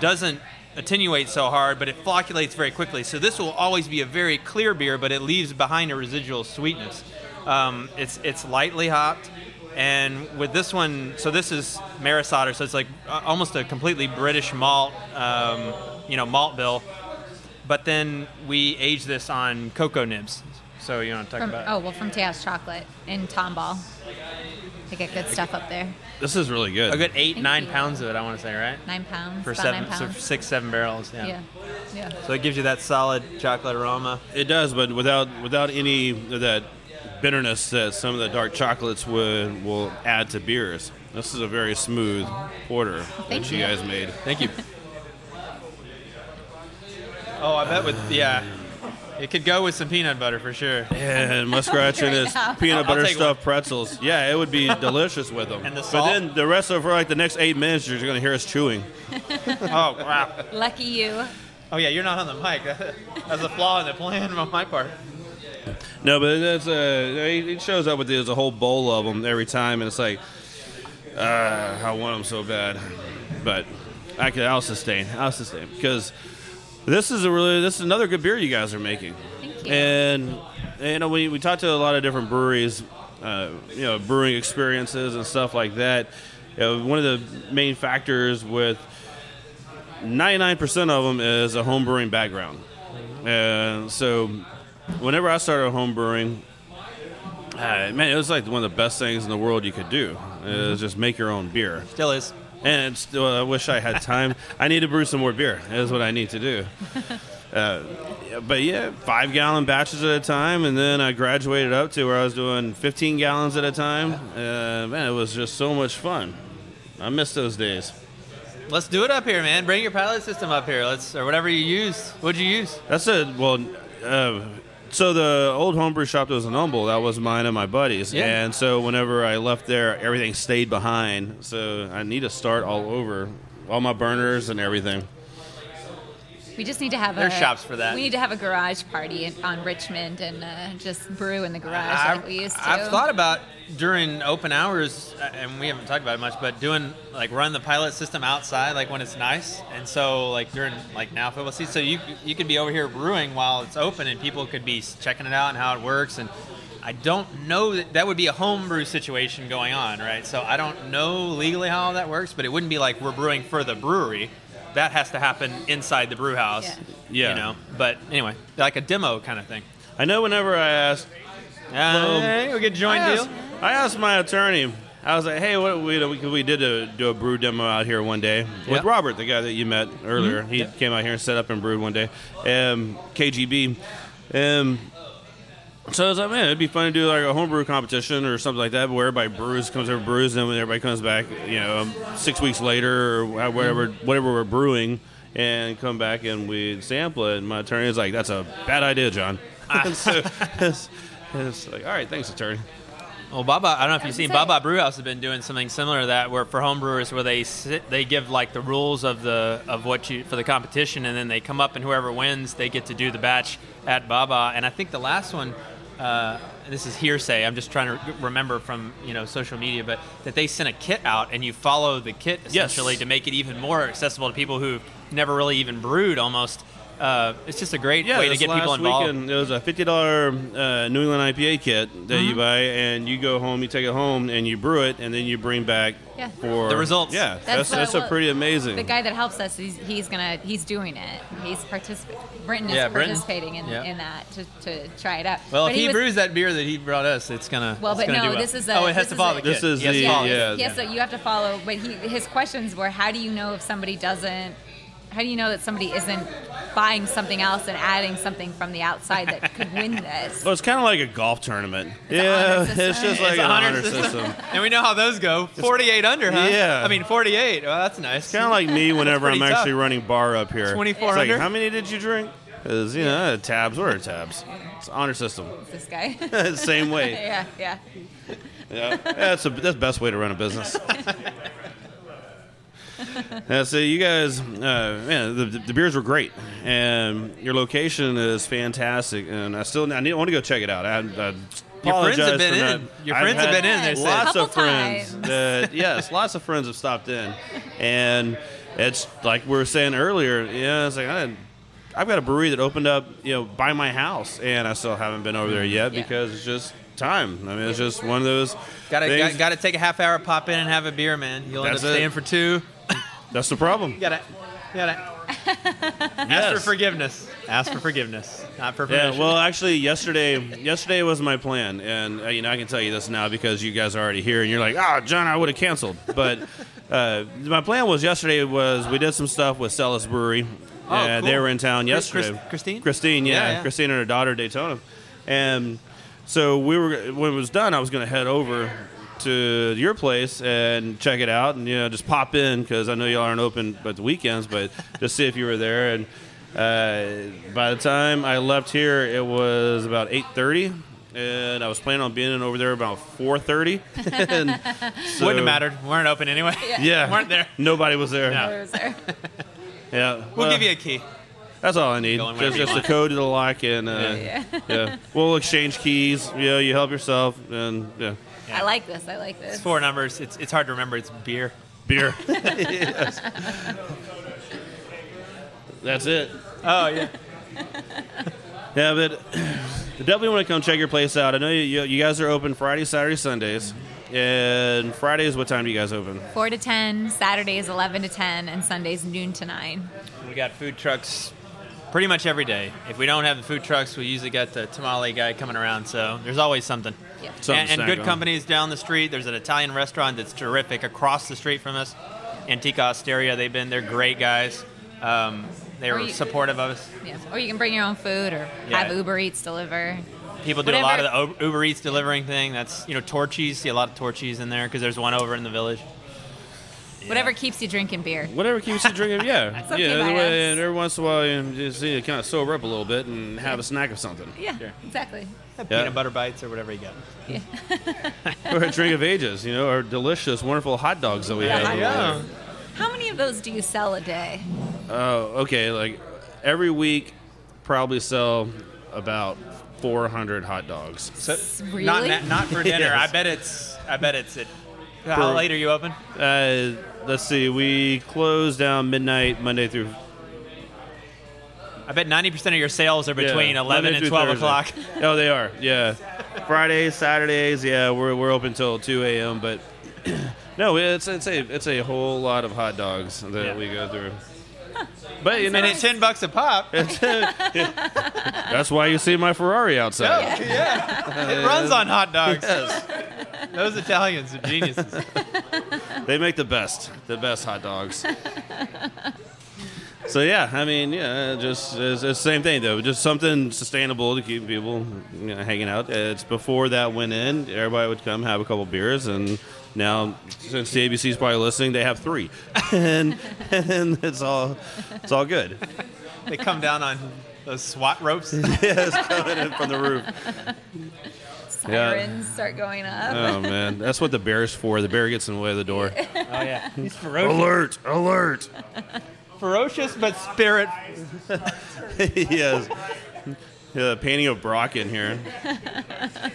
doesn't attenuate so hard, but it flocculates very quickly. So this will always be a very clear beer, but it leaves behind a residual sweetness. Um, it's it's lightly hopped, and with this one, so this is Maris Otter, so it's like uh, almost a completely British malt, um, you know, malt bill. But then we age this on cocoa nibs. So you want to talk From, about? oh well, from Teos Chocolate in Tomball. They get good stuff up there. This is really good. A good eight, Thank nine you. pounds of it, I want to say, right? Nine pounds. For about seven, nine so pounds. six, seven barrels. Yeah. yeah. Yeah. So it gives you that solid chocolate aroma. It does, but without without any of that bitterness that some of the dark chocolates would will add to beers. This is a very smooth porter Thank that you you. guys made. Thank you. Oh, I bet with yeah, it could go with some peanut butter for sure. And muskrat and his now. peanut butter take stuffed pretzels. Yeah, it would be delicious with them. And the salt. But then the rest of for like the next eight minutes, you're going to hear us chewing. Oh wow. Lucky you. Oh yeah, you're not on the mic. That's a flaw in the plan on my part. No, but that's uh, he shows up with there's a whole bowl of them every time, and it's like, uh, I want them so bad, but I can. I'll sustain. I'll sustain because this is a really this is another good beer you guys are making. Thank you. And you know, we we talked to a lot of different breweries, uh, you know, brewing experiences and stuff like that. You know, one of the main factors with 99% of them is a home brewing background. And so, whenever I started home brewing, uh, man, it was like one of the best things in the world you could do. Is just make your own beer. Still is. And still, I wish I had time. I need to brew some more beer. Is what I need to do. Uh, but yeah, five gallon batches at a time, and then I graduated up to where I was doing 15 gallons at a time. Uh, man, it was just so much fun. I miss those days. Let's do it up here, man. Bring your pilot system up here. Let's or whatever you use. What'd you use? That's it. Well, uh, so the old homebrew shop that was in Humble, that was mine and my buddies. Yeah. And so whenever I left there, everything stayed behind. So I need to start all over, all my burners and everything. We just need to have There's a shops for that. We need to have a garage party in, on Richmond and uh, just brew in the garage I- like we used to. I've thought about during open hours, uh, and we haven't talked about it much, but doing like run the pilot system outside, like when it's nice, and so like during like now football season, so you you could be over here brewing while it's open, and people could be checking it out and how it works, and I don't know that that would be a homebrew situation going on, right? So I don't know legally how that works, but it wouldn't be like we're brewing for the brewery. That has to happen inside the brew house. Yeah. You know, but anyway, like a demo kind of thing. I know whenever I asked, Uh, hey, we get joint I deal. asked, I asked my attorney. I was like, "Hey, what we we, we did a, do a brew demo out here one day with Yeah. Robert, the guy that you met earlier. Mhm. He Yeah. came out here and set up and brewed one day, um, KGB. Um, so I was like, man, it'd be fun to do like a homebrew competition or something like that, where everybody brews, comes over, brews, and then when everybody comes back, you know, um, six weeks later or whatever, whatever we're brewing, and come back and we sample it. And my attorney was like, "That's a bad idea, John." so it's, it's like, all right, thanks, attorney. Well, Baa Baa, I don't know if you've seen gonna say- Baa Baa Brewhouse has been doing something similar to that, where for homebrewers, where they sit, they give like the rules of the of what you for the competition, and then they come up and whoever wins, they get to do the batch at Baa Baa. And I think the last one, uh, this is hearsay. I'm just trying to remember from you know social media, but that they sent a kit out, and you follow the kit essentially to make it even more accessible to people who've never really even brewed. Almost, uh, it's just a great Yeah, way to get last people involved. Weekend, it was a fifty dollar uh, New England IPA kit that you Mhm. buy, and you go home, you take it home, and you brew it, and then you bring back Yeah. for The results. Yeah, That's that's what- that's, a pretty amazing. The guy that helps us, he's, he's gonna he's doing it. He's participating. Britton is Yeah, Britton. participating in, Yeah. in that to, to try it out. Well, But if he, was- brews that beer that he brought us, it's gonna. Well, it's but gonna no, do well. this is a. Oh, it has to follow the. This is He the- follow yeah. Yes, so you have to follow. But he, his questions were, how do you know if somebody doesn't? How do you know that somebody isn't buying something else and adding something from the outside that could win this? well, it's kind of like a golf tournament. It's yeah, it's just like It's an a honor honor system. system. and we know how those go. 48 under, huh? Yeah. I mean, 48. Well, that's nice. It's kind of like me whenever I'm pretty actually running bar up here. 24 It's like, under? how many did you drink? Because you know, tabs. What are tabs? It's honor system. This guy. Same way. yeah, yeah. Yeah, that's a, that's the best way to run a business. Yeah, so you guys, uh, man, the, the beers were great, and your location is fantastic, and I still I, need, I want to go check it out. I, I Your friends have been in. not- Your I've friends have been in, they said. Lots Couple of friends. That, yes, lots of friends have stopped in, and it's like we were saying earlier. Yeah, it's like I. I've got a brewery that opened up, you know, by my house, and I still haven't been over there yet Yeah. because it's just time. I mean, it's just one of those. Gotta, got, gotta take a half hour, pop in, and have a beer, man. You'll end up That's it. staying for two. That's the problem. You gotta, you gotta ask Yes. for forgiveness. Ask for forgiveness, not for Yeah, well, actually, yesterday, yesterday was my plan, and uh, you know I can tell you this now because you guys are already here, and you're like, "Ah, John, I would have canceled." But uh, my plan was yesterday was we did some stuff with Celis Brewery, Oh, and they cool. were in town Chris- Chris- yesterday. Christine? Christine, yeah, Yeah, yeah. Christine and her daughter Daytona, and so we were when it was done, I was going to head over to your place and check it out, and you know just pop in because I know y'all aren't open but the weekends, but just see if you were there and. Uh, by the time I left here, it was about eight thirty, and I was planning on being in over there about four thirty. Wouldn't have mattered. We weren't open anyway. Yeah, weren't there. Nobody was there. No. Where was there? Yeah, We'll well, give you a key. That's all I need. Just, just the code to the lock, and uh, Yeah. yeah. we'll exchange keys. You know, you help yourself, and yeah, I like this. I like this. It's four numbers. It's it's hard to remember. It's beer. beer. Yes. That's it. Oh yeah. Yeah, but definitely want to come check your place out. I know you, you, you guys are open Friday, Saturday, Sundays. And Fridays, what time do you guys open? Four to ten. Saturdays eleven to ten, and Sundays noon to nine. We got food trucks pretty much every day. If we don't have the food trucks, we usually got the tamale guy coming around. So there's always something. Yeah. Something and, and good on. companies down the street. There's an Italian restaurant that's terrific across the street from us. Antica Osteria. They've been. They're great guys. Um, they Or were you- supportive of us. Yeah. Or you can bring your own food, or Yeah. have Uber Eats deliver. People do a lot of the Uber- Uber Eats delivering thing. That's you know Torchy's. See a lot of Torchy's in there because there's one over in the village. Whatever keeps you drinking beer. Whatever keeps you drinking, yeah, It's okay yeah. by way- us. and every once in a while, you just you kind of sober up a little bit and have a snack of something. Yeah, exactly. Yeah. Peanut butter bites or whatever you got. or a drink of ages, you know, or delicious, wonderful hot dogs that we Yeah, have. hot over How many of those do you sell a day? Oh, okay. Like every week, probably sell about 400 hot dogs. So Really? not not for dinner. Yes. I bet it's I bet it's at how For- late are you open? Uh, let's see. We close down midnight Monday through. I bet ninety percent of your sales are between Yeah, eleven Monday and twelve Thursday. o'clock. Oh, they are. Yeah. Fridays, Saturdays. Yeah, we're, we're open till 2 a.m. But no, it's it's a it's a whole lot of hot dogs that Yeah. we go through. But you know, and it's ten bucks a pop. that's why you see my Ferrari outside. yeah, it runs on hot dogs. Those Italians are geniuses. They make the best, the best hot dogs. So yeah, I mean, yeah, just it's, it's the same thing though. Just something sustainable to keep people you know, hanging out. It's before that went in, everybody would come have a couple beers, and now since the ABC's probably listening, they have three, and and it's all it's all good. They come down on those SWAT ropes. yeah, it's coming in from the roof. Sirens start going up. Oh man, that's what the bear's for. The bear gets in the way of the door. Oh yeah, he's ferocious. Alert! Alert! Ferocious but spirit. yes. Yeah, painting of Brock in here.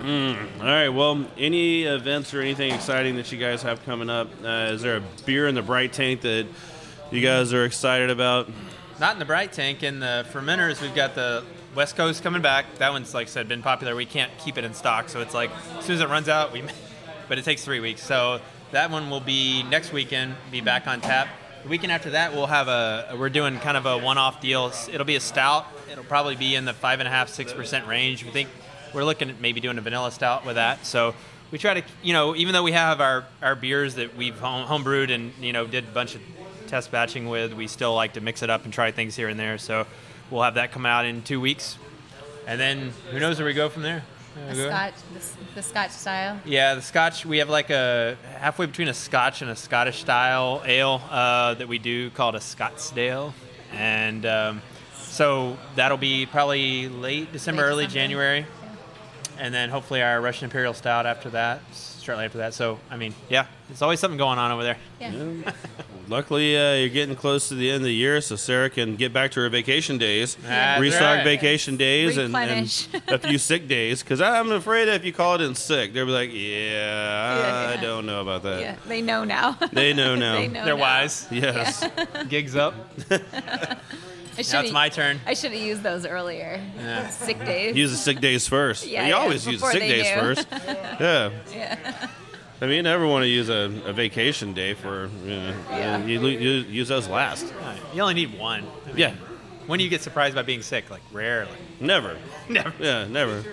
Mm. All right. Well, any events or anything exciting that you guys have coming up? Uh, is there a beer in the bright tank that you guys are excited about? Not in the bright tank. In the fermenters, we've got the West Coast coming back. That one's like I said been popular. We can't keep it in stock, so it's like as soon as it runs out, we. But it takes three weeks, so that one will be next weekend. Be back on tap. The weekend after that, we'll have a. We're doing kind of a one-off deal. It'll be a stout. It'll probably be in the five and a half, six percent range. We think we're looking at maybe doing a vanilla stout with that. So we try to, you know, even though we have our, our beers that we've home, homebrewed and you know did a bunch of test batching with, we still like to mix it up and try things here and there. So we'll have that come out in two weeks, and then who knows where we go from there. The Scotch, the, the Scotch style. yeah, the Scotch. We have like a halfway between a Scotch and a Scottish style ale uh, that we do called a Scottsdale, and um, so that'll be probably late December, Late early December. January, and then hopefully our Russian Imperial Stout after that, shortly after that. So I mean, yeah, there's always something going on over there. Yeah. Luckily, uh, you're getting close to the end of the year, so Sarah can get back to her vacation days, That's restock right. vacation days, and, and a few sick days. Because I'm afraid if you call it in sick, they'll be like, "Yeah, Yeah, I don't know about that." Yeah, they know now. They know now. they know They're now. wise. Yes. Gigs up. I Now it's my turn. I should have used those earlier. Yeah. Sick days. Use the sick days first. Yeah, you yeah, always use the sick days knew. first. Yeah. yeah. I mean, you never want to use a, a vacation day for, you know, Yeah. you, you use those last. You only need one. I mean, Yeah. When do you get surprised by being sick? Like rarely. Never. Never. Yeah, never.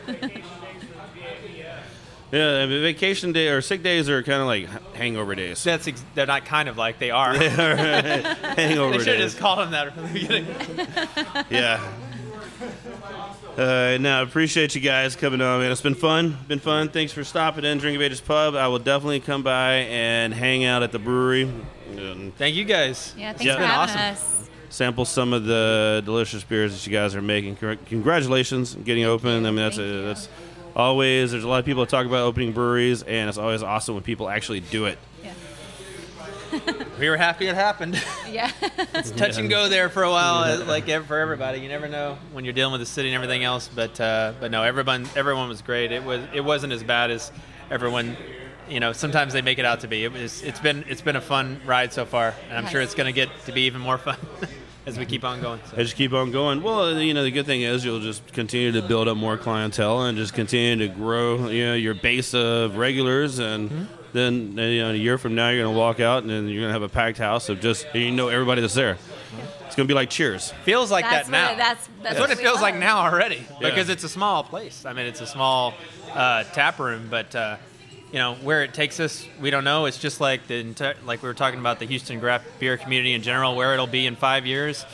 Yeah, vacation day or sick days are kind of like hangover days. That's ex- they're not kind of like they are. They are hangover they should have days. just called them that from the beginning. Yeah. Uh, now, appreciate you guys coming on, man. It's been fun. Been fun. Thanks for stopping in Drink of Ages Pub. I will definitely come by and hang out at the brewery and Thank you guys. Yeah, thanks Yeah. for Been having awesome. us. sample some of the delicious beers that you guys are making. Congratulations on getting open. I mean, that's Thank a, you. That's always. There's a lot of people that talk about opening breweries, and it's always awesome when people actually do it. Yeah. We were happy it happened. Yeah. it's touch and go there for a while, like for everybody. You never know when you're dealing with the city and everything else. But uh, but no, everyone everyone was great. It was it wasn't as bad as everyone. You know, sometimes they make it out to be. It was. It's been it's been a fun ride so far, and I'm sure it's going to get to be even more fun as we keep on going. So. I just keep on going. Well, you know, the good thing is you'll just continue to build up more clientele and just continue to grow, you know, your base of regulars, and Mm-hmm. then you know, a year from now you're going to walk out and then you're going to have a packed house of just you know everybody that's there. It's going to be like Cheers. feels like That's that now. it- that's- that's what what it we feels like now already Yeah. because it's a small place. I mean, it's a small uh, tap room, but uh, you know where it takes us, we don't know. It's just like the enti- like we were talking about the Houston craft beer community in general, where it'll be in five years.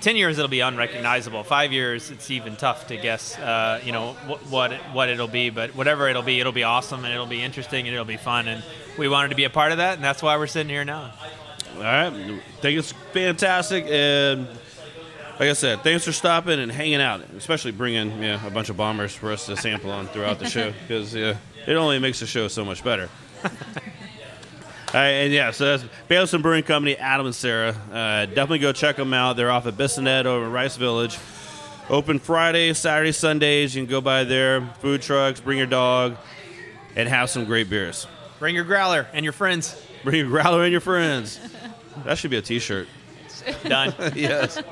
Ten years, it'll be unrecognizable. Five years, it's even tough to guess. Uh, you know what what, it, what it'll be, but whatever it'll be, it'll be awesome and it'll be interesting and it'll be fun. And we wanted to be a part of that, and that's why we're sitting here now. All right, I think it's fantastic, and like I said, thanks for stopping and hanging out, especially bringing yeah, a bunch of bombers for us to sample on throughout the show because yeah, it only makes the show so much better. All right, and yeah, so that's Baileson Brewing Company, Adam and Sarah. Uh, definitely go check them out. They're off at Bissonnet over in Rice Village. Open Friday, Saturday, Sundays. You can go by there. Food trucks, bring your dog, and have some great beers. Bring your growler and your friends. Bring your growler and your friends. That should be a T-shirt. Done. yes.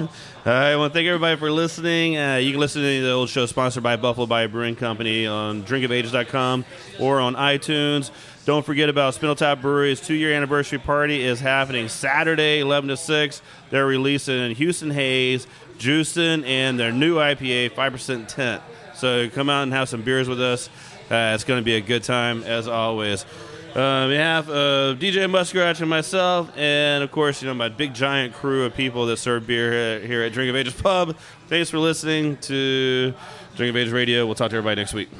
All right. to thank everybody for listening. Uh, you can listen to the old show sponsored by Buffalo Bayou Brewing Company on drinkofages.com or on iTunes. Don't forget about Spindletop Brewery's two-year anniversary party is happening Saturday, 11 to 6. They're releasing Houston Haze, Juicing, and their new IPA, 5% Tent. So come out and have some beers with us. Uh, it's going to be a good time, as always. Uh, on behalf of DJ Muskrat and myself, and of course, you know, my big giant crew of people that serve beer here- here at Drink of Ages Pub, thanks for listening to Drink of Ages Radio. We'll talk to everybody next week.